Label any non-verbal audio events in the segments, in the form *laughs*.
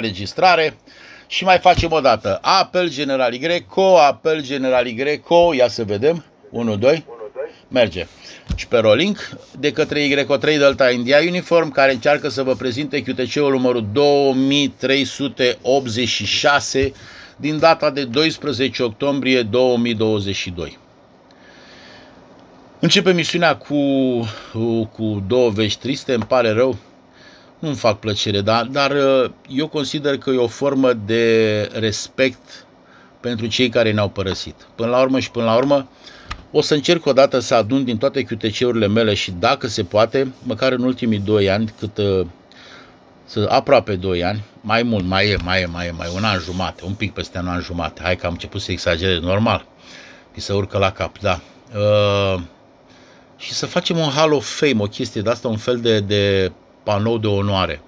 registrare și mai facem o dată. Apel General Greco, apel General Greco, ia să vedem. 1, 2, merge. Și pe rolling de către Y3 Delta India Uniform care încearcă să vă prezinte QTC-ul numărul 2386 din data de 12 octombrie 2022. Începe misiunea cu, cu două vești triste, îmi pare rău, nu-mi fac plăcere, dar, dar uh, eu consider că e o formă de respect pentru cei care ne-au părăsit. Până la urmă și până la urmă, o să încerc o dată să adun din toate QTC-urile mele și dacă se poate, măcar în ultimii doi ani, cât uh, să aproape 2 ani, mai mult, mai e, mai e, mai e, mai e, un an jumate, un pic peste un an jumate. Hai că am început să exagerez, normal. Mi se urcă la cap, da. Uh, și să facem un Hall of Fame, o chestie de asta, un fel de, de panou de onoare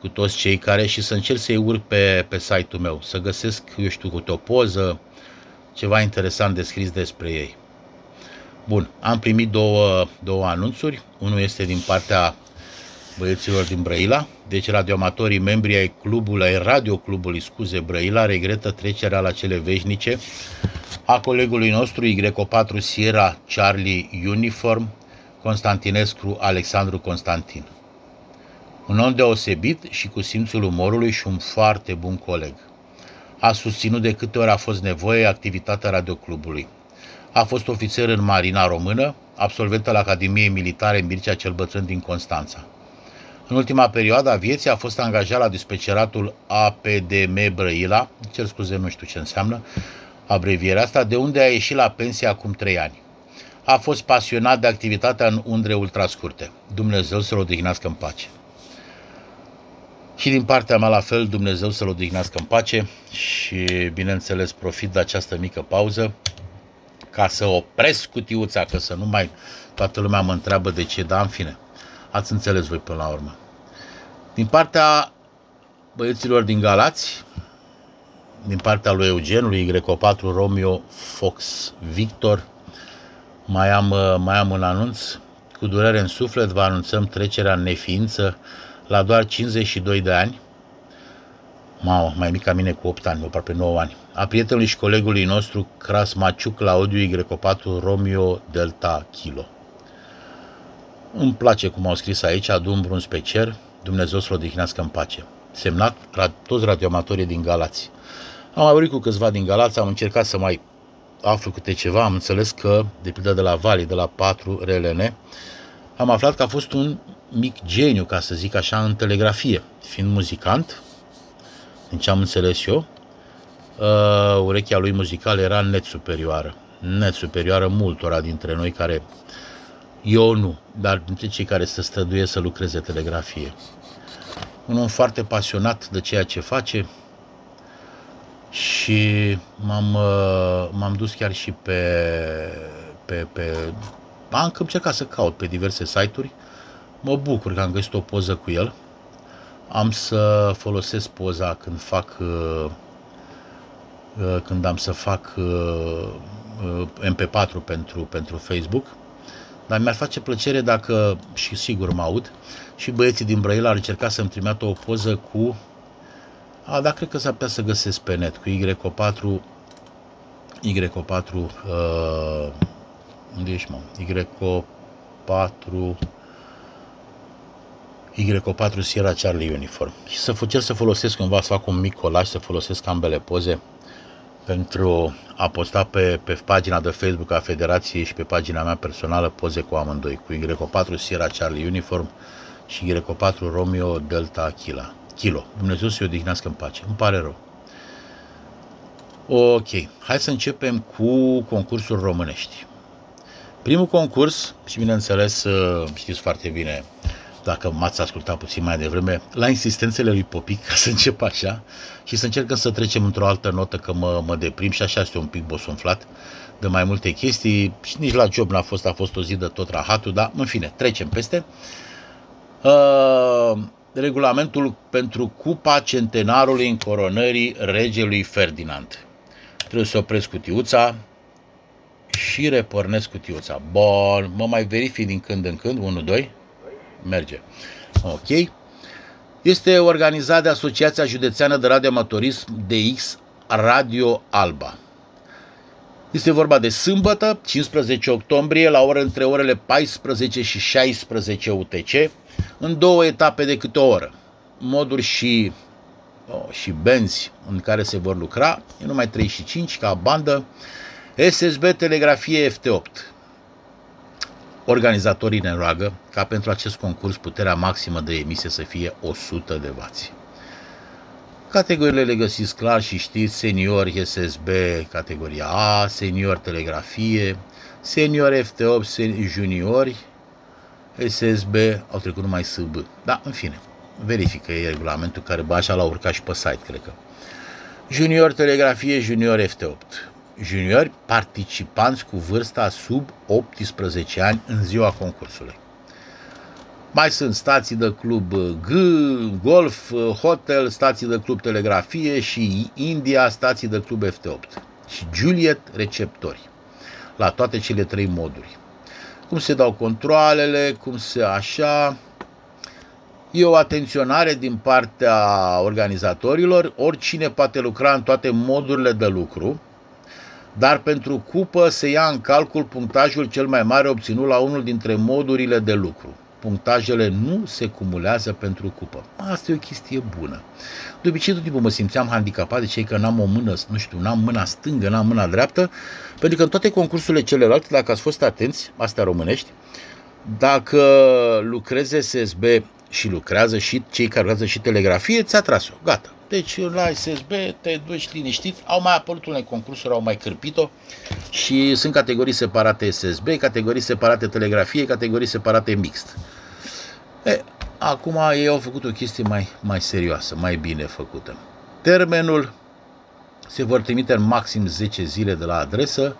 cu toți cei care și să încerc să-i urc pe, pe site-ul meu, să găsesc, eu știu, cu o poză, ceva interesant de scris despre ei. Bun, am primit două, două anunțuri. Unul este din partea băieților din Brăila. Deci radioamatorii, membrii ai clubului, ai radioclubului, scuze, Brăila, regretă trecerea la cele veșnice a colegului nostru Y4 Sierra Charlie Uniform, Constantinescu Alexandru Constantin. Un om deosebit și cu simțul umorului și un foarte bun coleg. A susținut de câte ori a fost nevoie activitatea radioclubului. A fost ofițer în Marina Română, absolvent al Academiei Militare Mircea cel Bătrân din Constanța. În ultima perioadă a vieții a fost angajat la dispeceratul APDM Brăila, cer scuze, nu știu ce înseamnă abrevierea asta, de unde a ieșit la pensie acum trei ani. A fost pasionat de activitatea în undre ultrascurte. Dumnezeu să-l odihnească în pace. Și din partea mea la fel, Dumnezeu să-l odihnească în pace și, bineînțeles, profit de această mică pauză ca să opresc cutiuța, că să nu mai toată lumea mă întreabă de ce, dar în fine, ați înțeles voi până la urmă. Din partea băieților din Galați, din partea lui Eugen, lui Y4 Romeo Fox Victor, mai am, mai am un anunț. Cu durere în suflet vă anunțăm trecerea în neființă la doar 52 de ani, Mamă, mai mic ca mine cu 8 ani, aproape 9 ani, a prietenului și colegului nostru Cras Maciuc Claudiu Y4 Romeo Delta Kilo. Îmi place cum au scris aici, Dumbru pe cer, Dumnezeu să-l odihnească în pace. Semnat toți radioamatorii din Galați. Am mai vorbit cu câțiva din Galați, am încercat să mai aflu câte ceva, am înțeles că, de pildă de la Vali, de la 4 RLN, am aflat că a fost un mic geniu, ca să zic așa, în telegrafie. Fiind muzicant, din ce am înțeles eu, uh, urechea lui muzicală era net superioară. Net superioară multora dintre noi care, eu nu, dar dintre cei care se străduie să lucreze telegrafie. Un om foarte pasionat de ceea ce face și m-am, uh, m-am dus chiar și pe, pe, pe am încercat să caut pe diverse site-uri. Mă bucur că am găsit o poză cu el. Am să folosesc poza când fac uh, uh, când am să fac MP4 pentru, pentru Facebook. Dar mi-ar face plăcere dacă, și sigur mă aud, și băieții din Brăila ar încerca să-mi trimită o poză cu a, dar cred că s-ar putea să găsesc pe net cu Y4 Y4 uh, unde ești, mă? Y4 Y4 Sierra Charlie Uniform. Și să încerc să folosesc cumva, să fac un mic colaj, să folosesc ambele poze pentru a posta pe, pe pagina de Facebook a Federației și pe pagina mea personală poze cu amândoi, cu Y4 Sierra Charlie Uniform și Y4 Romeo Delta Aquila. Kilo. Dumnezeu să-i odihnească în pace. Îmi pare rău. Ok, hai să începem cu concursul românești. Primul concurs, și bineînțeles uh, știți foarte bine, dacă m-ați ascultat puțin mai devreme, la insistențele lui Popic, ca să încep așa, și să încercăm să trecem într-o altă notă, că mă, mă deprim și așa este un pic bosunflat de mai multe chestii, și nici la job n-a fost, a fost o zi de tot rahatul, dar în fine, trecem peste. Uh, regulamentul pentru cupa centenarului în coronării regelui Ferdinand. Trebuie să opresc cutiuța și repornesc cutiuța. Bun, mă mai verific din când în când, 1, 2, merge. Ok. Este organizat de Asociația Județeană de Radioamatorism DX Radio Alba. Este vorba de sâmbătă, 15 octombrie, la ore între orele 14 și 16 UTC, în două etape de câte o oră. Moduri și, oh, și benzi în care se vor lucra, e numai 3 și 5 ca bandă, SSB Telegrafie FT8. Organizatorii ne roagă ca pentru acest concurs puterea maximă de emisie să fie 100 de W. Categoriile le găsiți clar și știți, senior SSB categoria A, senior telegrafie, senior FT8, juniori, SSB, au trecut numai SB. Da, în fine, verifică e regulamentul care bă, așa l-a urcat și pe site, cred că. Junior telegrafie, junior FT8 juniori participanți cu vârsta sub 18 ani în ziua concursului. Mai sunt stații de club G, golf, hotel, stații de club telegrafie și India, stații de club FT8 și Juliet receptori la toate cele trei moduri. Cum se dau controlele, cum se așa, E o atenționare din partea organizatorilor, oricine poate lucra în toate modurile de lucru, dar pentru cupă se ia în calcul punctajul cel mai mare obținut la unul dintre modurile de lucru. Punctajele nu se cumulează pentru cupă. Asta e o chestie bună. De obicei, tot timpul mă simțeam handicapat de cei că n-am o mână, nu știu, n-am mâna stângă, n-am mâna dreaptă, pentru că în toate concursurile celelalte, dacă ați fost atenți, astea românești, dacă lucrezi SSB și lucrează și cei care lucrează și telegrafie, ți-a tras-o. Gata. Deci la SSB te duci liniștit. Au mai apărut unele concursuri, au mai cârpit-o și sunt categorii separate SSB, categorii separate telegrafie, categorii separate mixt. E, acum ei au făcut o chestie mai, mai serioasă, mai bine făcută. Termenul se vor trimite în maxim 10 zile de la adresă,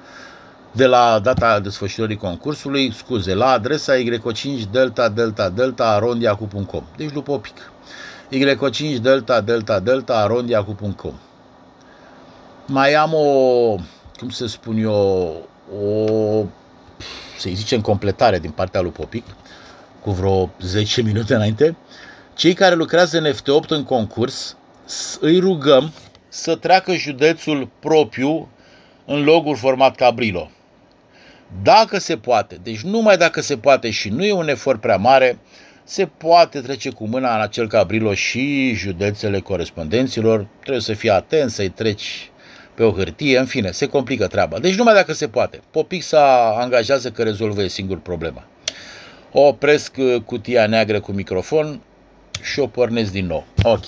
de la data desfășurării concursului, scuze, la adresa y5 delta delta delta arondiacu.com. Deci după o pic. Y5 delta delta delta arondiacu.com. Mai am o, cum să spun eu, o, să-i zicem, completare din partea lui Popic, cu vreo 10 minute înainte. Cei care lucrează în FT8 în concurs, îi rugăm să treacă județul propriu în logul format Cabrilo. Dacă se poate, deci numai dacă se poate și nu e un efort prea mare, se poate trece cu mâna în acel cabrilo și județele corespondenților. Trebuie să fii atent, să-i treci pe o hârtie, în fine, se complică treaba. Deci numai dacă se poate. Popixa angajează că rezolvă singur problema. Opresc uh, cutia neagră cu microfon și o pornesc din nou. Ok.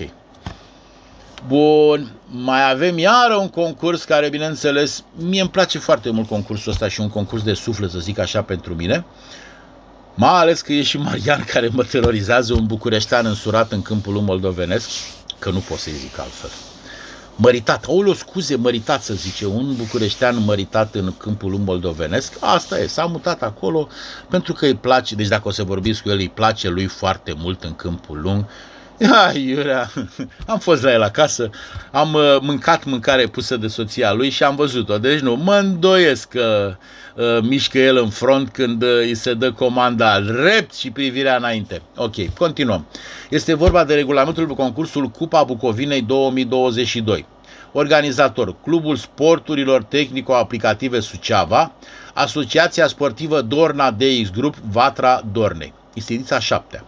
Bun, mai avem iară un concurs care, bineînțeles, mie îmi place foarte mult concursul ăsta și un concurs de suflet, să zic așa, pentru mine. Mai ales că e și Marian *laughs* care mă terorizează un bucureștean însurat în câmpul lui moldovenesc, că nu pot să-i zic altfel. Măritat, o scuze, măritat să zice, un bucureștean măritat în câmpul lui moldovenesc, asta e, s-a mutat acolo pentru că îi place, deci dacă o să vorbiți cu el, îi place lui foarte mult în câmpul lung Hai, Iurea, *laughs* am fost la el acasă, am uh, mâncat mâncare pusă de soția lui și am văzut-o. Deci nu, mă îndoiesc că uh, mișcă el în front când uh, îi se dă comanda drept și privirea înainte. Ok, continuăm. Este vorba de regulamentul concursul Cupa Bucovinei 2022. Organizator, Clubul Sporturilor Tehnico-Aplicative Suceava, Asociația Sportivă Dorna DX Group Vatra Dornei. Este ediția 7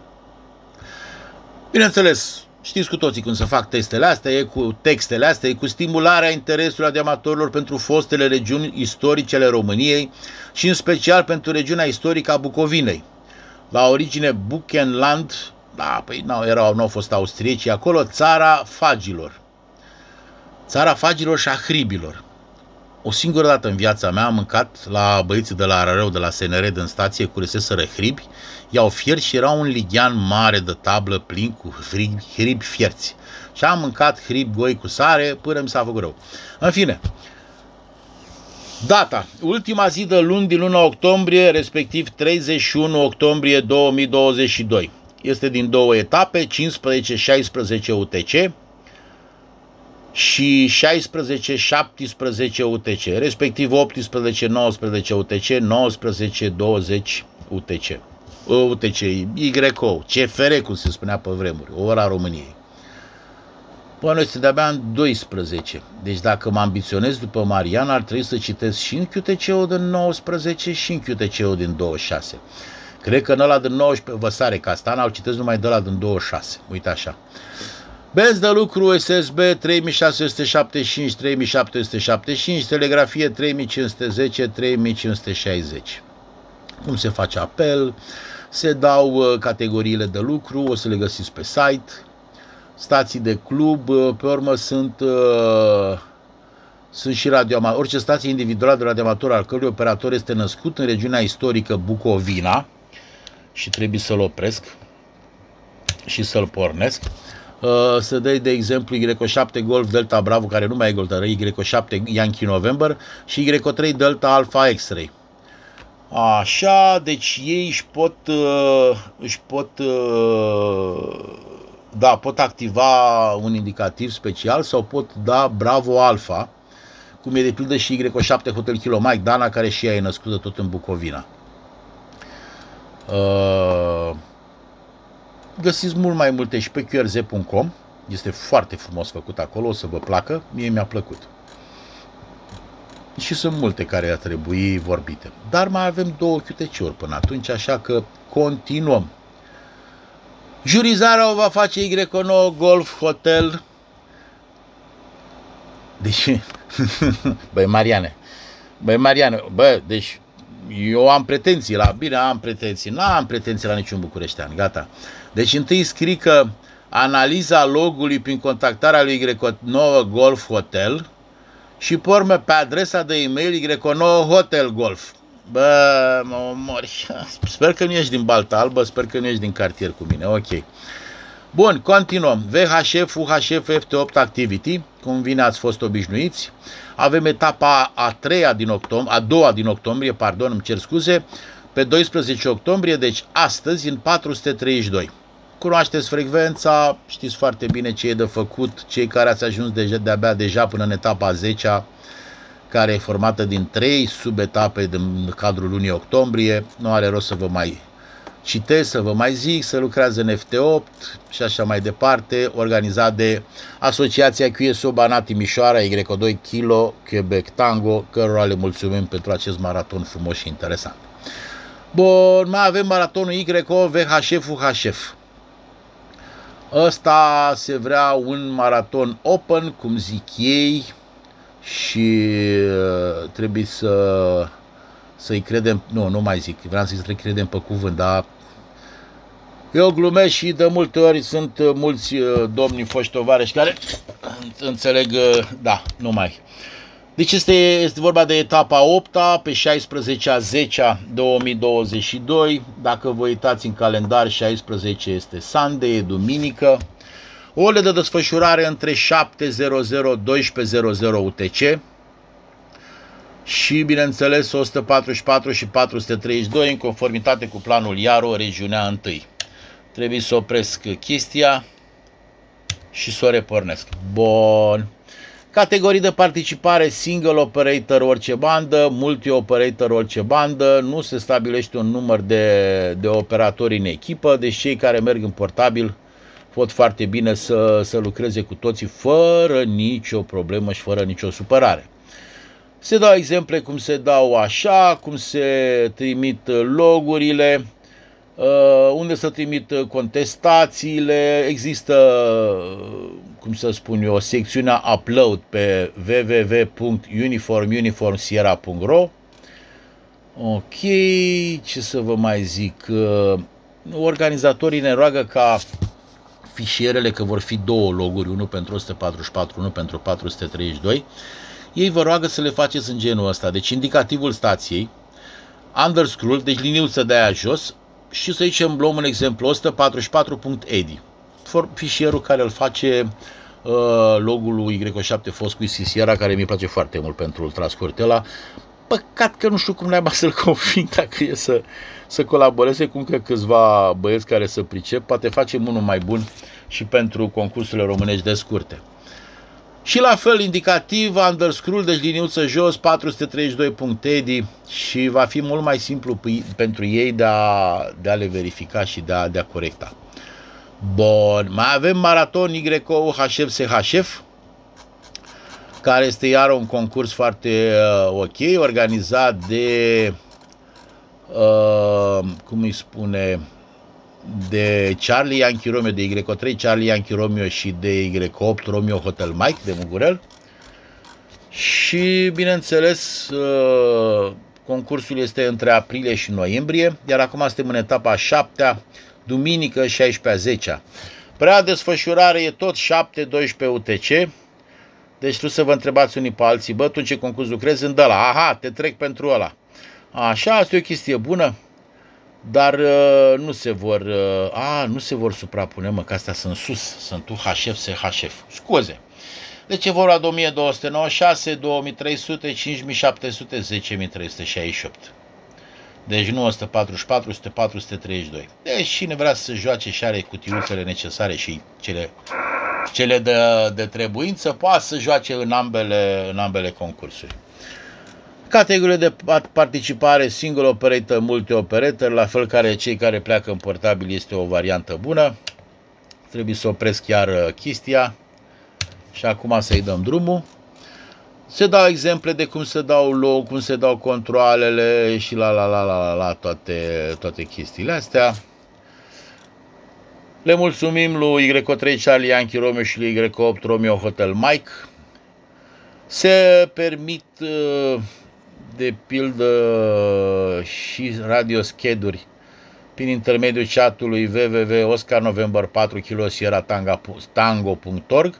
Bineînțeles, știți cu toții cum să fac testele astea, e cu textele astea, e cu stimularea interesului adematorilor pentru fostele regiuni istorice ale României și în special pentru regiunea istorică a Bucovinei. La origine Buchenland, da, păi nu erau, nu au fost austrieci, acolo țara fagilor. Țara fagilor și a hribilor. O singură dată în viața mea am mâncat la băieții de la Arareu, de la SNR, din stație, cu reseseră hribi, i-au fiert și era un lighean mare de tablă plin cu hribi, hribi fierți. Și am mâncat hribi goi cu sare până mi s-a făcut rău. În fine, Data. Ultima zi de luni din luna octombrie, respectiv 31 octombrie 2022. Este din două etape, 15-16 UTC, și 16-17 UTC, respectiv 18-19 UTC, 19-20 UTC. UTC, YO, CFR, cum se spunea pe vremuri, ora României. Păi noi suntem de-abia în 12. Deci dacă mă ambiționez după Marian, ar trebui să citesc și în QTC-ul din 19 și în QTC-ul din 26. Cred că în ăla din 19, vă sare Castana, îl citesc numai de la din 26. Uite așa. Benz de lucru SSB 3675 3775, telegrafie 3510 3560. Cum se face apel? Se dau uh, categoriile de lucru, o să le găsiți pe site. Stații de club, uh, pe urmă sunt uh, sunt și radioamatori. Orice stație individuală de radioamator al cărui operator este născut în regiunea istorică Bucovina și trebuie să-l opresc și să-l pornesc. Uh, să dai de exemplu Y7 Golf Delta Bravo, care nu mai e Golf, Y7 Yankee November și Y3 Delta Alpha X-Ray. Așa, deci ei își pot, uh, își pot uh, da, pot activa un indicativ special sau pot da Bravo Alpha, cum e de pildă și Y7 Hotel Kilo Mike Dana, care și ea e născută tot în Bucovina. Uh, găsiți mult mai multe și pe qrz.com. Este foarte frumos făcut acolo, o să vă placă. Mie mi-a plăcut. Și sunt multe care ar trebui vorbite. Dar mai avem două QTC-uri până atunci, așa că continuăm. Jurizarea o va face Y9 Golf Hotel. Deci, *laughs* băi Mariane, băi Mariane, bă, deci eu am pretenții la, bine, am pretenții, nu am pretenții la niciun bucureștean, gata. Deci întâi scrii că analiza logului prin contactarea lui Y9 Golf Hotel și pormă pe adresa de e-mail Y9 Hotel Golf. Bă, mă mori. *laughs* Sper că nu ești din Balta Albă, sper că nu ești din cartier cu mine. Ok. Bun, continuăm. VHF, UHF, FT8 Activity, cum vine ați fost obișnuiți. Avem etapa a treia din octombrie, a doua din octombrie, pardon, îmi cer scuze, pe 12 octombrie, deci astăzi, în 432. Cunoașteți frecvența, știți foarte bine ce e de făcut, cei care ați ajuns deja, de-abia deja până în etapa 10 care e formată din trei subetape din cadrul lunii octombrie. Nu are rost să vă mai citesc, să vă mai zic, să lucrează în FT8 și așa mai departe, organizat de Asociația QSO Banat Timișoara, Y2 Kilo, Quebec Tango, cărora le mulțumim pentru acest maraton frumos și interesant. Bun, mai avem maratonul YO VHF UHF. Ăsta se vrea un maraton open, cum zic ei, și uh, trebuie să să-i credem, nu, nu mai zic, vreau să-i credem pe cuvânt, dar eu glumesc și de multe ori sunt uh, mulți uh, domni foști tovarăși care înțeleg, da, nu mai. Deci este, este vorba de etapa 8 pe 16 a 10 2022. Dacă vă uitați în calendar, 16 este Sunday, e duminică. Ore de desfășurare între 7.00-12.00 UTC și, bineînțeles, 144 și 432 în conformitate cu planul Iaro, regiunea 1. Trebuie să opresc chestia și să o repornesc. Bun. Categorii de participare, single operator orice bandă, multi-operator orice bandă, nu se stabilește un număr de, de operatori în echipă, deci cei care merg în portabil pot foarte bine să, să lucreze cu toții fără nicio problemă și fără nicio supărare. Se dau exemple cum se dau așa, cum se trimit logurile, uh, unde să trimit contestațiile. Există, cum să spun eu, secțiunea upload pe www.uniformuniformsierra.ro Ok, ce să vă mai zic? Uh, organizatorii ne roagă ca fișierele, că vor fi două loguri, unul pentru 144, unul pentru 432, ei vă roagă să le faceți în genul ăsta. Deci indicativul stației, underscroll, deci liniuță de aia jos, și să zicem, luăm un exemplu 144.edi. Fișierul care îl face uh, logul lui Y7 Foscui Sisiera, care mi place foarte mult pentru Ultrascortela. Păcat că nu știu cum naiba să-l conving dacă e să, să colaboreze cu încă câțiva băieți care să pricep. Poate facem unul mai bun și pentru concursurile românești de scurte. Și la fel, indicativ, underscroll, deci liniuță jos, 432.edi și va fi mult mai simplu pentru ei de a, de a le verifica și de a, de a corecta. Bun, mai avem maraton YO HF SHF, care este iar un concurs foarte uh, ok, organizat de, uh, cum îi spune, de Charlie Yankee Romeo, de Y3, Charlie Yankee Romeo și de Y8 Romeo Hotel Mike de Mugurel. Și, bineînțeles, uh, concursul este între aprilie și noiembrie, iar acum suntem în etapa 7 duminică 16 10 Prea desfășurare e tot 7-12 UTC, deci trebuie să vă întrebați unii pe alții, bă, tu ce concurs lucrezi în ăla? Aha, te trec pentru ăla. Așa, asta e o chestie bună dar uh, nu se vor, uh, a, nu se vor suprapune, mă, că astea sunt sus, sunt UHF, SHF, scuze. Deci e vorba de 1296, 2300, 5700, 10368. Deci nu 144, 100, 432. Deci cine vrea să joace și are cutiuțele necesare și cele, cele de, de trebuință, poate să joace în ambele, în ambele concursuri. Categoriile de participare single operator, multi operator, la fel care cei care pleacă în portabil este o variantă bună. Trebuie să opresc chiar uh, chestia și acum să-i dăm drumul. Se dau exemple de cum se dau loc, cum se dau controlele și la la la la la, la toate, toate chestiile astea. Le mulțumim lui Y3 Charlie Yankee Romeo și lui Y8 Romeo Hotel Mike. Se permit uh, de pildă și radioscheduri prin intermediul chatului www.oscarnovember4kilosierratango.org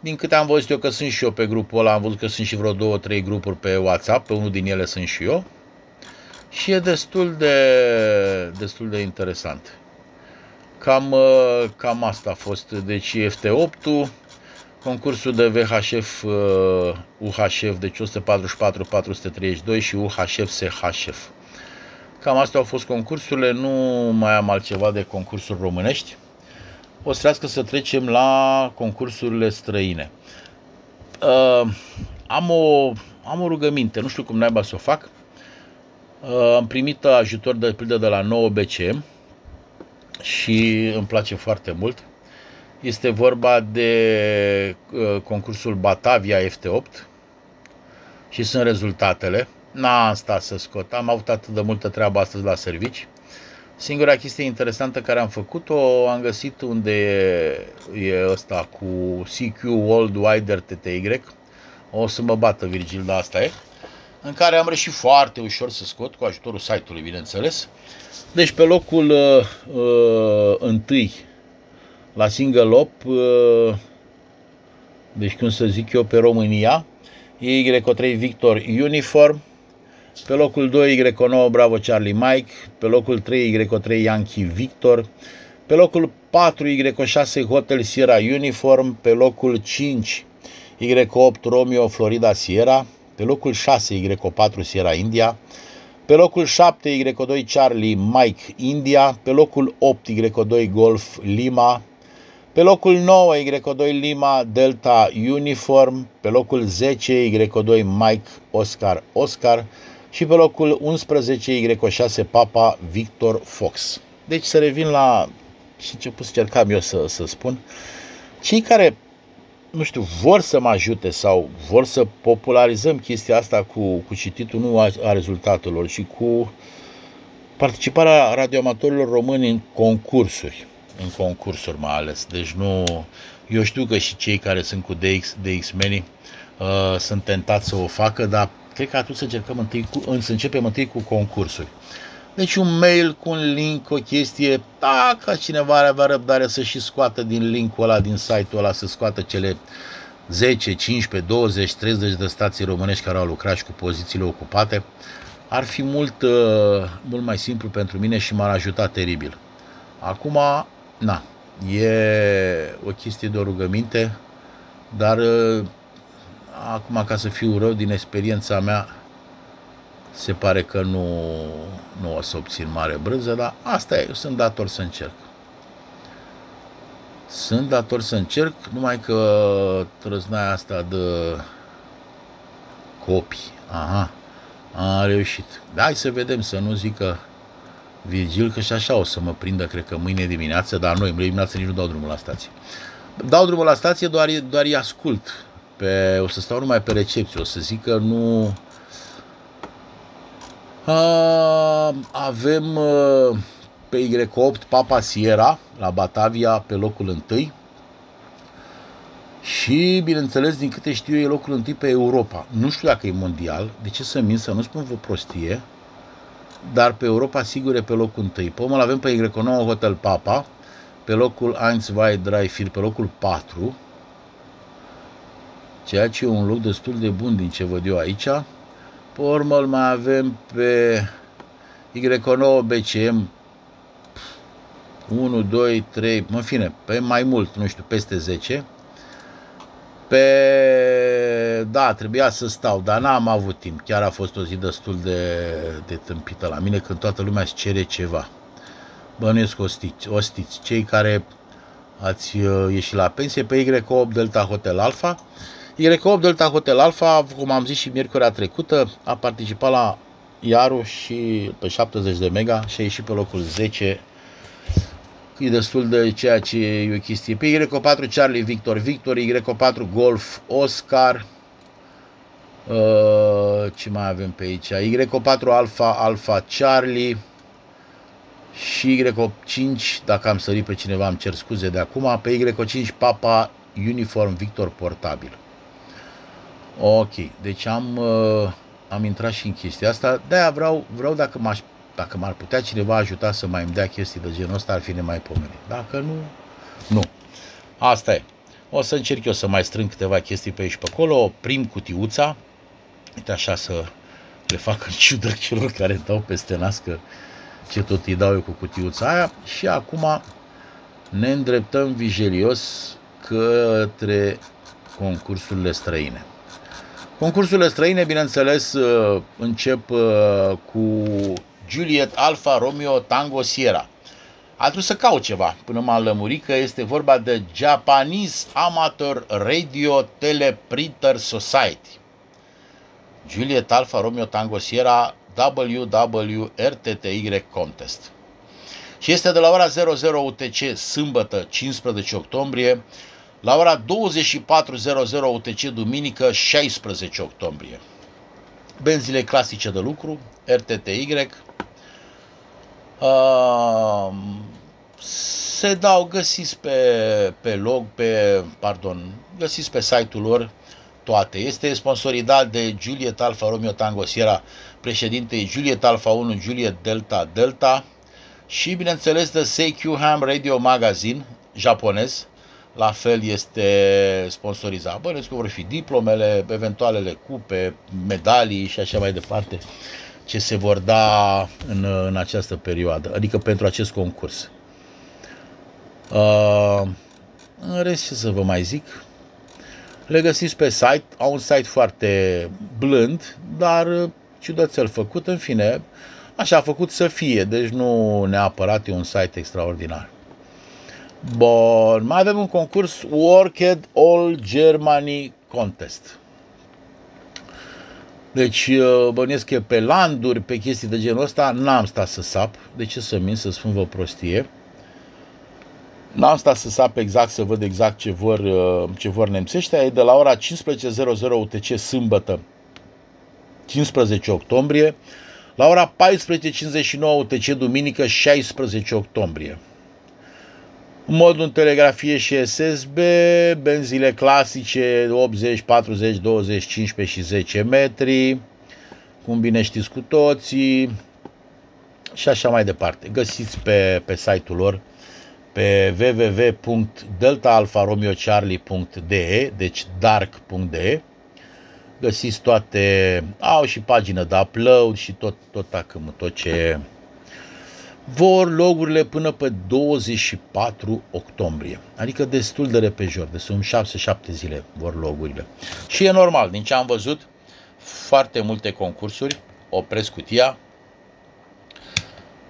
Din câte am văzut eu că sunt și eu pe grupul ăla, am văzut că sunt și vreo două, trei grupuri pe WhatsApp, pe unul din ele sunt și eu. Și e destul de, destul de interesant. Cam, cam asta a fost. Deci FT8-ul, concursul de VHF uh, UHF, deci 144-432 și UHF SHF. Cam astea au fost concursurile, nu mai am altceva de concursuri românești. O să trească să trecem la concursurile străine. Uh, am, o, am o rugăminte, nu știu cum naiba să o fac. Uh, am primit ajutor de pildă de la 9 BCM și îmi place foarte mult. Este vorba de uh, concursul Batavia FT8 și sunt rezultatele. N-am stat să scot, am avut atât de multă treabă astăzi la servici. Singura chestie interesantă care am făcut-o, am găsit unde e, e ăsta cu CQ World Wider TTY. O să mă bată Virgil, dar asta e. În care am reușit foarte ușor să scot, cu ajutorul site-ului, bineînțeles. Deci pe locul uh, uh, întâi la single op, uh, deci cum să zic eu, pe România, Y3 Victor Uniform, pe locul 2 Y9 Bravo Charlie Mike, pe locul 3 Y3 Yankee Victor, pe locul 4 Y6 Hotel Sierra Uniform, pe locul 5 Y8 Romeo Florida Sierra, pe locul 6 Y4 Sierra India, pe locul 7 Y2 Charlie Mike India, pe locul 8 Y2 Golf Lima, pe locul 9, Y2 Lima Delta Uniform. Pe locul 10, Y2 Mike Oscar Oscar. Și pe locul 11, Y6 Papa Victor Fox. Deci să revin la și început să cercam eu să, să spun. Cei care, nu știu, vor să mă ajute sau vor să popularizăm chestia asta cu, cu cititul nu a, a rezultatelor și cu participarea radioamatorilor români în concursuri în concursuri mai ales. Deci nu... Eu știu că și cei care sunt cu DX, DX-menii uh, sunt tentați să o facă, dar cred că atunci să încercăm întâi cu, să începem întâi cu concursuri. Deci un mail cu un link, o chestie, dacă cineva are avea răbdare să și scoată din linkul ăla, din site-ul ăla, să scoată cele 10, 15, 20, 30 de stații românești care au lucrat și cu pozițiile ocupate, ar fi mult, uh, mult mai simplu pentru mine și m-ar ajuta teribil. Acum na, e o chestie de o rugăminte, dar uh, acum ca să fiu rău din experiența mea, se pare că nu, nu o să obțin mare brânză, dar asta e, eu sunt dator să încerc. Sunt dator să încerc, numai că trăznaia asta de copii. Aha, am reușit. Da, hai să vedem, să nu zică Virgil că și așa o să mă prindă, cred că mâine dimineață, dar noi, mâine dimineață nici nu dau drumul la stație. Dau drumul la stație, doar, doar îi ascult. Pe, o să stau numai pe recepție, o să zic că nu... A, avem uh, pe Y8 Papa Sierra la Batavia pe locul întâi și, bineînțeles, din câte știu eu, e locul întâi pe Europa. Nu știu dacă e mondial, de ce să min, să nu spun vă prostie, dar pe Europa sigur e pe locul întâi. Pe urmă avem pe Y9 Hotel Papa, pe locul 1, 2, 3, pe locul 4, ceea ce e un loc destul de bun din ce văd eu aici. Pe urmă îl mai avem pe Y9 BCM 1, 2, 3, în fine, pe mai mult, nu știu, peste 10. Pe... Da, trebuia să stau, dar n-am avut timp. Chiar a fost o zi destul de, de tâmpită la mine când toată lumea îți cere ceva. Bănuiesc ostiți, ostiți. Cei care ați uh, ieșit la pensie pe Y8 Delta Hotel Alpha. Y8 Delta Hotel Alpha, cum am zis și miercurea trecută, a participat la Iaru și pe 70 de mega și a ieșit pe locul 10 e destul de ceea ce e o chestie. Pe Y4 Charlie Victor Victor, Y4 Golf Oscar, uh, ce mai avem pe aici? Y4 Alpha Alpha Charlie și Y5, dacă am sărit pe cineva, am cer scuze de acum, pe Y5 Papa Uniform Victor Portabil. Ok, deci am, uh, am intrat și în chestia asta, de-aia vreau, vreau dacă m-aș dacă m-ar putea cineva ajuta să mai îmi dea chestii de genul ăsta, ar fi nemaipomenit. Dacă nu, nu. Asta e. O să încerc eu să mai strâng câteva chestii pe aici și pe acolo, prim cutiuța, uite așa să le fac în ciudă celor care dau peste nas că ce tot îi dau eu cu cutiuța aia și acum ne îndreptăm vigelios către concursurile străine. Concursurile străine, bineînțeles, încep uh, cu Juliet Alfa Romeo Tango Sierra. A trebuit să caut ceva până m-am lămurit că este vorba de Japanese Amateur Radio Teleprinter Society. Juliet Alfa Romeo Tango Sierra WWRTTY Contest. Și este de la ora 00 UTC sâmbătă 15 octombrie la ora 24.00 UTC duminică 16 octombrie. Benzile clasice de lucru, RTTY, Uh, se dau, găsiți pe, pe log, pe, pardon, găsiți pe site-ul lor toate. Este sponsorizat de Juliet Alfa Romeo Tango Sierra, președinte Juliet Alfa 1, Juliet Delta Delta. Și, bineînțeles, de Seikyu Ham Radio Magazine, japonez, la fel este sponsorizat. Bănuiesc că vor fi diplomele, eventualele cupe, medalii și așa mai departe ce se vor da în, în această perioadă, adică pentru acest concurs. Uh, în rest, ce să vă mai zic, le găsiți pe site, au un site foarte blând, dar ciudățel făcut, în fine, așa a făcut să fie, deci nu neapărat e un site extraordinar. Bun, mai avem un concurs Worked All Germany Contest. Deci uh, bănuiesc că pe landuri, pe chestii de genul ăsta, n-am stat să sap. De ce să min, să spun vă prostie? N-am stat să sap exact, să văd exact ce vor, uh, ce vor nemțeștia. E de la ora 15.00 UTC sâmbătă, 15 octombrie, la ora 14.59 UTC duminică, 16 octombrie modul în telegrafie și SSB, benzile clasice 80, 40, 20, 15 și 10 metri, cum bine știți cu toții, și așa mai departe. Găsiți pe, pe site-ul lor pe www.deltaalfaromeocharlie.de, deci dark.de. Găsiți toate, au și pagină de upload și tot, tot, tot, tot ce vor logurile până pe 24 octombrie, adică destul de repejor, de sunt 6-7 zile vor logurile. Și e normal, din ce am văzut, foarte multe concursuri, opresc cutia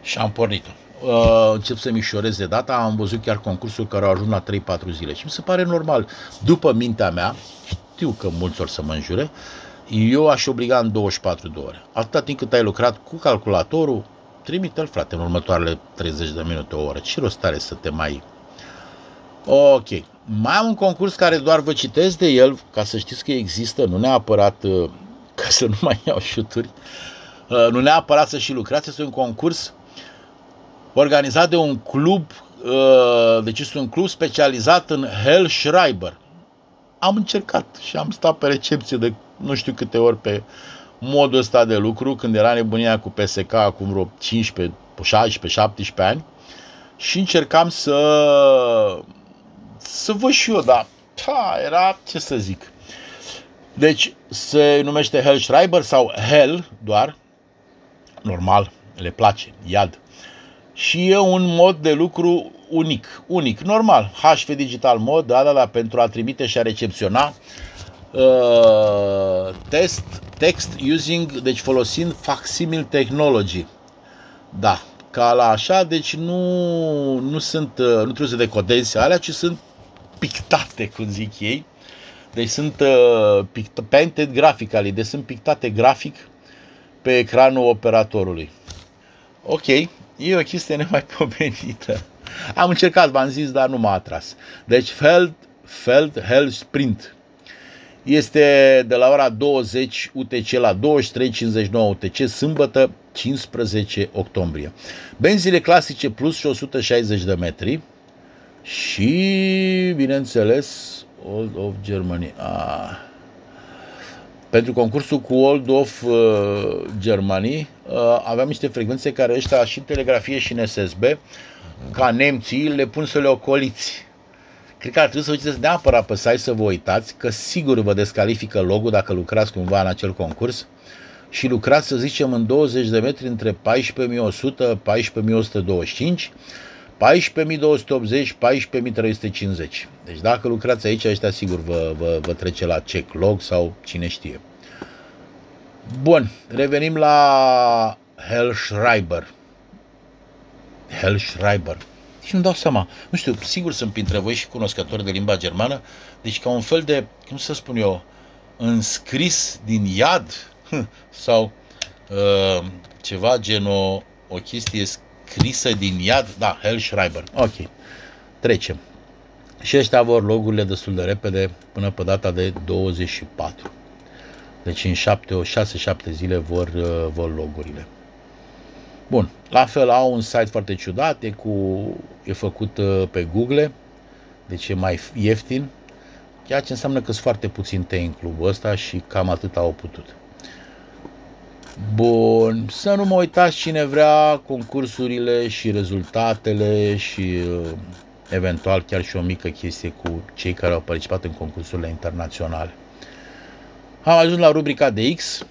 și am pornit-o. uh, încep să mișorez de data, am văzut chiar concursuri care au ajuns la 3-4 zile și mi se pare normal. După mintea mea, știu că mulți or să mă înjure, eu aș obliga în 24 de ore. Atâta timp cât ai lucrat cu calculatorul, trimite-l, frate, în următoarele 30 de minute, o oră. Ce rost are să te mai... Ok. Mai am un concurs care doar vă citesc de el, ca să știți că există, nu neapărat uh, *laughs* ca să nu mai iau șuturi, uh, nu neapărat să și lucrați, este un concurs organizat de un club, uh, deci este un club specializat în Hell Schreiber. Am încercat și am stat pe recepție de nu știu câte ori pe modul ăsta de lucru, când era nebunia cu PSK acum vreo 15, 16, 17 ani și încercam să să văd și eu, dar ta, era, ce să zic. Deci se numește Hellschreiber sau Hell doar, normal, le place, iad. Și e un mod de lucru unic, unic, normal, HV Digital Mod, da, da, da, pentru a trimite și a recepționa uh, test, text using, deci folosind facsimile technology. Da, ca la așa, deci nu, nu sunt, uh, nu trebuie să decodezi alea, ci sunt pictate, cum zic ei. Deci sunt uh, pict- painted graphically, deci sunt pictate grafic pe ecranul operatorului. Ok, e o chestie nemaipomenită. Am încercat, v-am zis, dar nu m-a atras. Deci Feld, Feld Hell Sprint este de la ora 20 UTC la 23.59 UTC, sâmbătă 15 octombrie. Benzile clasice plus și 160 de metri și, bineînțeles, Old of Germany. Ah. Pentru concursul cu Old of uh, Germany uh, aveam niște frecvențe care ăștia și în telegrafie și în SSB, ca nemții, le pun să le ocoliți. Cred că ar trebui să uitați neapărat pe site să vă uitați, că sigur vă descalifică logo dacă lucrați cumva în acel concurs și lucrați, să zicem, în 20 de metri între 14.100 14.125 14.280, 14.350. Deci dacă lucrați aici, ăștia sigur vă, vă, vă trece la check log sau cine știe. Bun, revenim la Hellschreiber. Hellschreiber. Și nu dau seama. Nu știu, sigur sunt printre voi și cunoscători de limba germană, deci ca un fel de, cum să spun eu, înscris din iad sau uh, ceva gen o, o chestie scrisă din iad, da, Hellschreiber. Ok, trecem. Și ăștia vor logurile destul de repede până pe data de 24. Deci în 6-7 zile vor, uh, vor logurile. Bun, la fel au un site foarte ciudat, e, cu, e făcut uh, pe Google, deci e mai ieftin, ceea ce înseamnă că sunt foarte puțin tei în clubul ăsta și cam atât au putut. Bun, să nu mă uitați cine vrea concursurile și rezultatele și uh, eventual chiar și o mică chestie cu cei care au participat în concursurile internaționale. Am ajuns la rubrica DX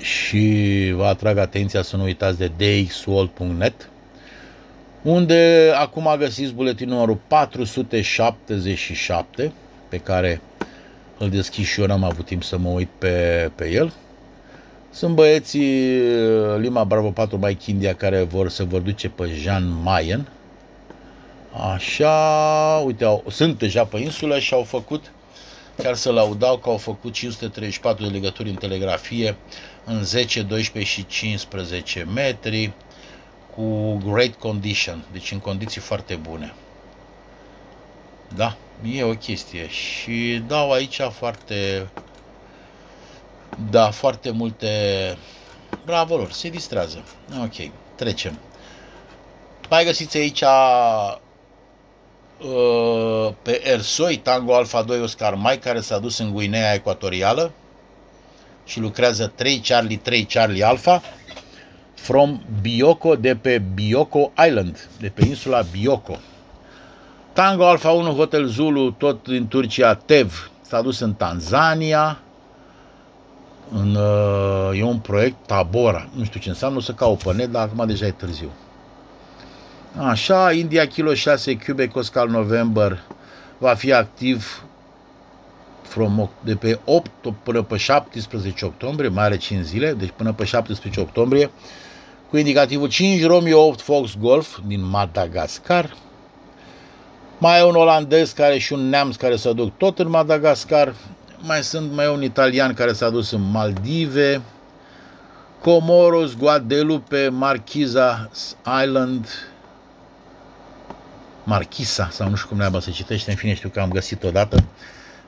și vă atrag atenția să nu uitați de dxworld.net unde acum găsiți buletinul numărul 477 pe care îl deschid și eu, n-am avut timp să mă uit pe, pe el sunt băieții uh, Lima Bravo 4 Mike India care vor să vă duce pe Jean Mayen. Așa, uite, au, sunt deja pe insulă și au făcut, chiar să laudau că au făcut 534 de legături în telegrafie în 10, 12 și 15 metri cu great condition, deci în condiții foarte bune. Da, e o chestie și dau aici foarte da, foarte multe... Bravo lor, se distrează. Ok, trecem. Mai găsiți aici uh, pe Ersoi, Tango Alpha 2 Oscar Mai, care s-a dus în Guinea Ecuatorială și lucrează 3 Charlie 3 Charlie Alpha from Bioko de pe Bioko Island, de pe insula Bioko. Tango Alpha 1 Hotel Zulu, tot din Turcia, Tev, s-a dus în Tanzania, în, uh, e un proiect Tabora. Nu știu ce înseamnă, o să caut pe net, dar acum deja e târziu. Așa, India Kilo 6 Quebec Oscar November va fi activ from, de pe 8 până pe 17 octombrie, mai are 5 zile, deci până pe 17 octombrie, cu indicativul 5 Romeo 8 Fox Golf din Madagascar. Mai e un olandez care și un neamț care se duc tot în Madagascar. Mai sunt mai e un italian care s-a dus în Maldive. Comoros, Guadeloupe, Marquiza Island, Marchisa, sau nu știu cum neaba se citește, în fine știu că am găsit odată.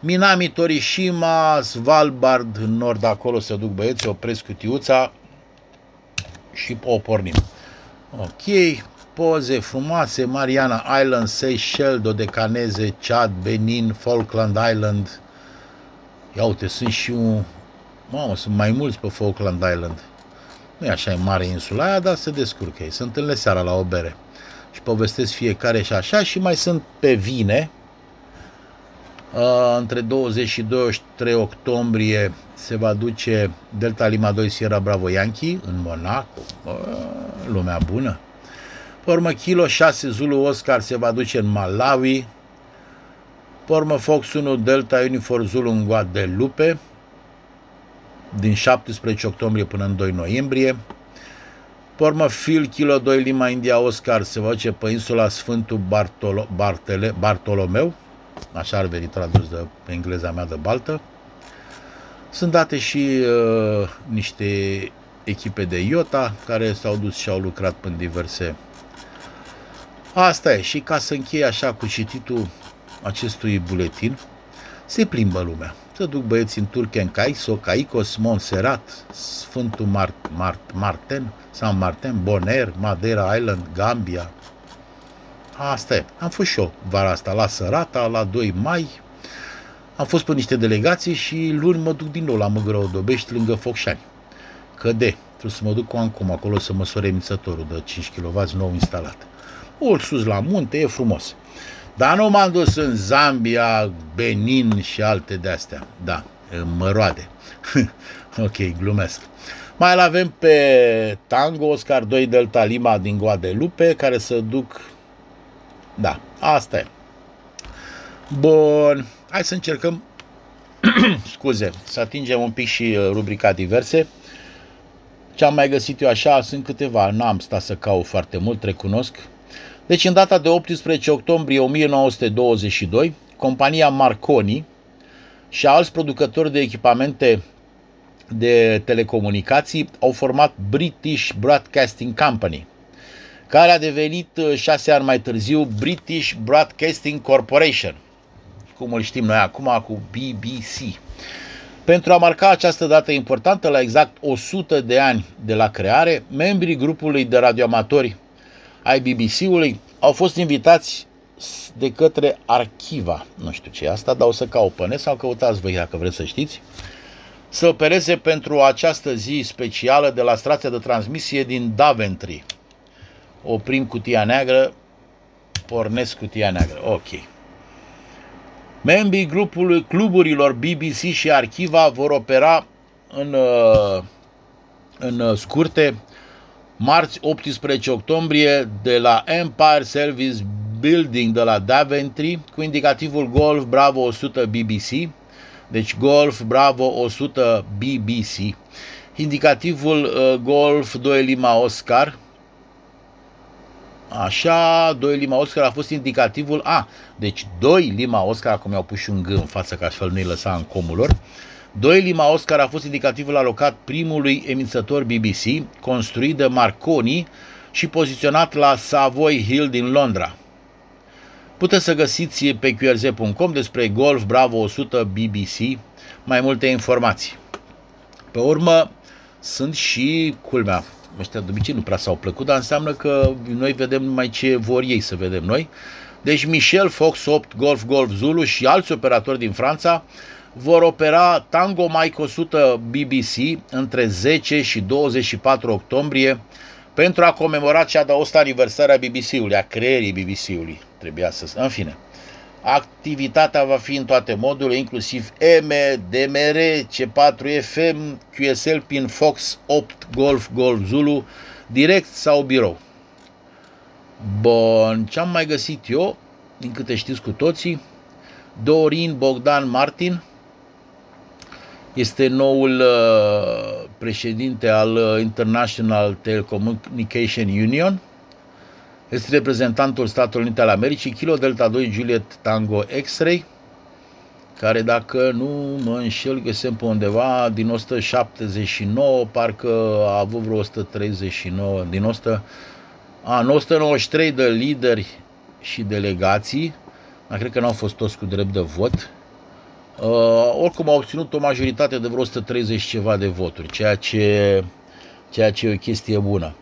Minami, Torishima, Svalbard, în nord acolo se duc băieți, opresc cutiuța și o pornim. Ok, poze frumoase, Mariana Island, Seychelles, Dodecaneze, Chad, Benin, Falkland Island. Ia uite, sunt și un... Mamă, sunt mai mulți pe Falkland Island. Nu e așa e mare insula aia, dar se descurcă ei. Se întâlnesc seara la o bere. Și povestesc fiecare și așa. Și mai sunt pe vine. Uh, între 20 și 23 octombrie se va duce Delta Lima 2 Sierra Bravo Yankee în Monaco. Uh, lumea bună. Pe urmă, Kilo 6 Zulu Oscar se va duce în Malawi. Pe urmă, Fox 1 Delta Unifor Zulu în Guadeloupe din 17 octombrie până în 2 noiembrie. Pe urmă, Phil Kilo 2 Lima India Oscar se va duce pe insula Sfântul Bartolo, Bartele, Bartolomeu, așa ar veni tradus de pe engleza mea de baltă. Sunt date și uh, niște echipe de IOTA care s-au dus și au lucrat în diverse. Asta e. Și ca să închei așa cu cititul acestui buletin, se plimbă lumea. Se duc băieții în Turken Caiso, Caicos, Montserrat, Sfântul Mart, Mart, Marten, San Martin, Bonaire, Madeira Island, Gambia. Asta e. Am fost și eu vara asta la Sărata, la 2 mai. Am fost pe niște delegații și luni mă duc din nou la Măgără Dobești, lângă Focșani. Căde. Trebuie să mă duc cu Ancum acolo să măsor emițătorul de 5 kW nou instalat. Ori sus la munte, e frumos. Dar nu m-am dus în Zambia, Benin și alte de-astea. Da, măroade. *laughs* ok, glumesc. Mai avem pe Tango Oscar 2 Delta Lima din Guadeloupe, care să duc... Da, asta e. Bun, hai să încercăm, *clears throat* scuze, să atingem un pic și uh, rubrica diverse. Ce am mai găsit eu așa, sunt câteva, n-am stat să caut foarte mult, recunosc. Deci, în data de 18 octombrie 1922, compania Marconi și alți producători de echipamente de telecomunicații au format British Broadcasting Company, care a devenit uh, șase ani mai târziu British Broadcasting Corporation, cum îl știm noi acum cu BBC. Pentru a marca această dată importantă, la exact 100 de ani de la creare, membrii grupului de radioamatori ai BBC-ului au fost invitați de către Archiva, nu știu ce e asta, dar o să caut pe net sau căutați voi dacă vreți să știți, să opereze pentru această zi specială de la stația de transmisie din Daventry. Oprim cutia neagră, pornesc cutia neagră. Ok. Membrii grupului cluburilor BBC și Archiva vor opera în, uh, în scurte marți 18 octombrie de la Empire Service Building de la Daventry cu indicativul Golf Bravo 100 BBC, deci Golf Bravo 100 BBC, indicativul uh, Golf 2 Lima Oscar, Așa, 2 Lima Oscar a fost indicativul A. Deci 2 Lima Oscar, acum mi-au pus și un G în față ca fel nu-i lăsa în comul lor. 2 Lima Oscar a fost indicativul alocat primului emițător BBC, construit de Marconi și poziționat la Savoy Hill din Londra. Puteți să găsiți pe qrz.com despre Golf Bravo 100 BBC mai multe informații. Pe urmă, sunt și, culmea, ăștia de obicei nu prea s-au plăcut, dar înseamnă că noi vedem numai ce vor ei să vedem noi. Deci Michel Fox 8 Golf Golf Zulu și alți operatori din Franța vor opera Tango Mike 100 BBC între 10 și 24 octombrie pentru a comemora cea de 100 aniversare a BBC-ului, a creierii BBC-ului. Trebuia să... În fine. Activitatea va fi în toate modurile, inclusiv M, DMR, C4 FM, QSL pin Fox 8 Golf Golf Zulu, direct sau birou. Bun, ce am mai găsit eu, din câte știți cu toții, Dorin Bogdan Martin, este noul uh, președinte al uh, International Telecommunication Union, este reprezentantul Statelor Unite ale Americii, Kilo Delta 2 Juliet Tango X-Ray, care dacă nu mă înșel găsim pe undeva din 179, parcă a avut vreo 139, din 100, a, 193 de lideri și delegații, dar cred că nu au fost toți cu drept de vot, Uh, oricum au obținut o majoritate de vreo 130 ceva de voturi, ceea ce, ceea ce e o chestie bună.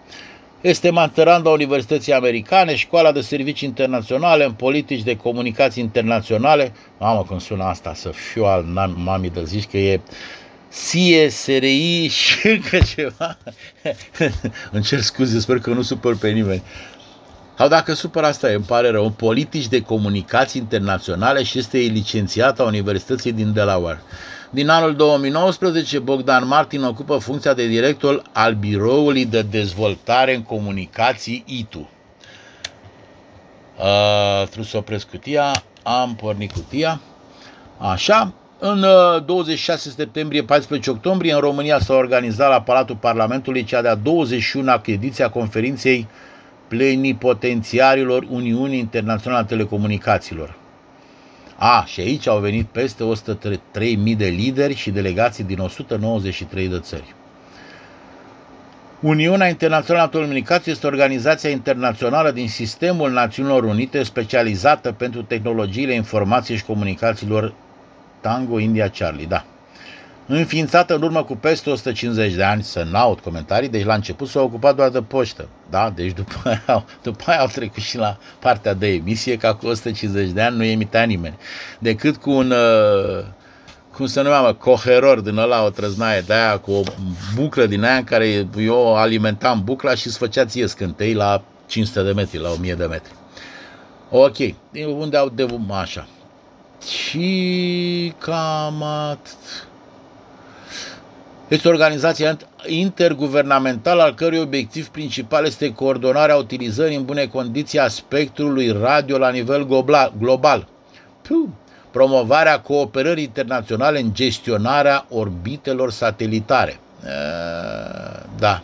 Este masterand la Universității Americane, Școala de Servicii Internaționale în Politici de Comunicații Internaționale. Mamă, cum sună asta, să fiu al mami de zici că e SIE, SRI și *laughs* încă ceva. *laughs* Îmi cer scuze, sper că nu supăr pe nimeni. Sau dacă supăr asta îmi pare rău, politici de comunicații internaționale și este licențiat a Universității din Delaware. Din anul 2019, Bogdan Martin ocupă funcția de director al Biroului de Dezvoltare în Comunicații ITU. Uh, trebuie să opresc cutia, am pornit cutia. Așa, în 26 uh, septembrie, 14 octombrie, în România s-a organizat la Palatul Parlamentului cea de-a 21-a ediție a conferinței plenipotențiarilor Uniunii Internaționale a Telecomunicațiilor. A, și aici au venit peste 103.000 de lideri și delegații din 193 de țări. Uniunea Internațională a Telecomunicației este organizația internațională din Sistemul Națiunilor Unite specializată pentru tehnologiile informației și comunicațiilor Tango India Charlie, da înființată în urmă cu peste 150 de ani, să n-aud comentarii, deci la început s-a ocupat doar de poștă, da? Deci după aia, după aia au trecut și la partea de emisie, ca cu 150 de ani nu emitea nimeni, decât cu un, uh, cum se numea, coheror din ăla, o trăznaie de aia, cu o buclă din aia în care eu alimentam bucla și îți făcea ție scântei la 500 de metri, la 1000 de metri. Ok, unde au de așa. Și cam atât. Este o organizație interguvernamentală al cărui obiectiv principal este coordonarea utilizării în bune condiții a spectrului radio la nivel global. Puh. Promovarea cooperării internaționale în gestionarea orbitelor satelitare. Da.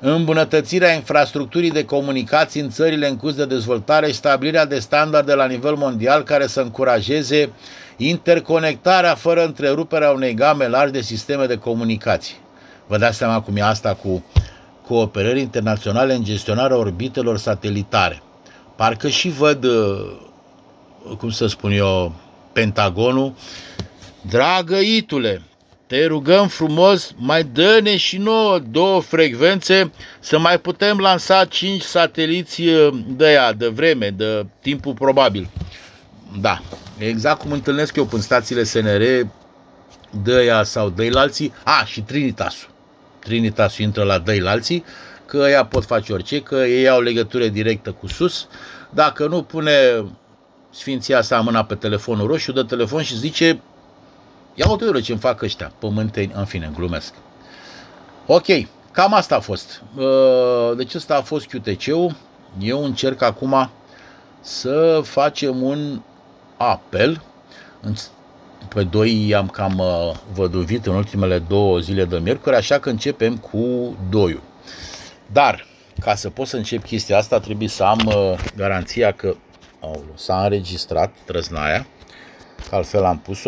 Îmbunătățirea infrastructurii de comunicații în țările în curs de dezvoltare și stabilirea de standarde la nivel mondial care să încurajeze interconectarea fără întreruperea unei game largi de sisteme de comunicații. Vă dați seama cum e asta cu cooperări internaționale în gestionarea orbitelor satelitare. Parcă și văd, uh, cum să spun eu, Pentagonul, dragă Itule, te rugăm frumos, mai dă-ne și nouă două frecvențe să mai putem lansa cinci sateliți uh, de ea, de vreme, de timpul probabil. Da, exact cum întâlnesc eu în stațiile SNR, ea sau dă alții. A, și Trinitas. Trinitas intră la dă alții, că ea pot face orice, că ei au legătură directă cu sus. Dacă nu, pune Sfinția sa mâna pe telefonul roșu, dă telefon și zice Ia uite ce-mi fac ăștia, pământeni, în fine, glumesc. Ok, cam asta a fost. Uh, deci ăsta a fost QTC-ul. Eu încerc acum să facem un apel. Pe doi i-am cam uh, văduvit în ultimele două zile de miercuri, așa că începem cu doiul. Dar, ca să pot să încep chestia asta, trebuie să am uh, garanția că s-a înregistrat trăznaia, că altfel am pus-o.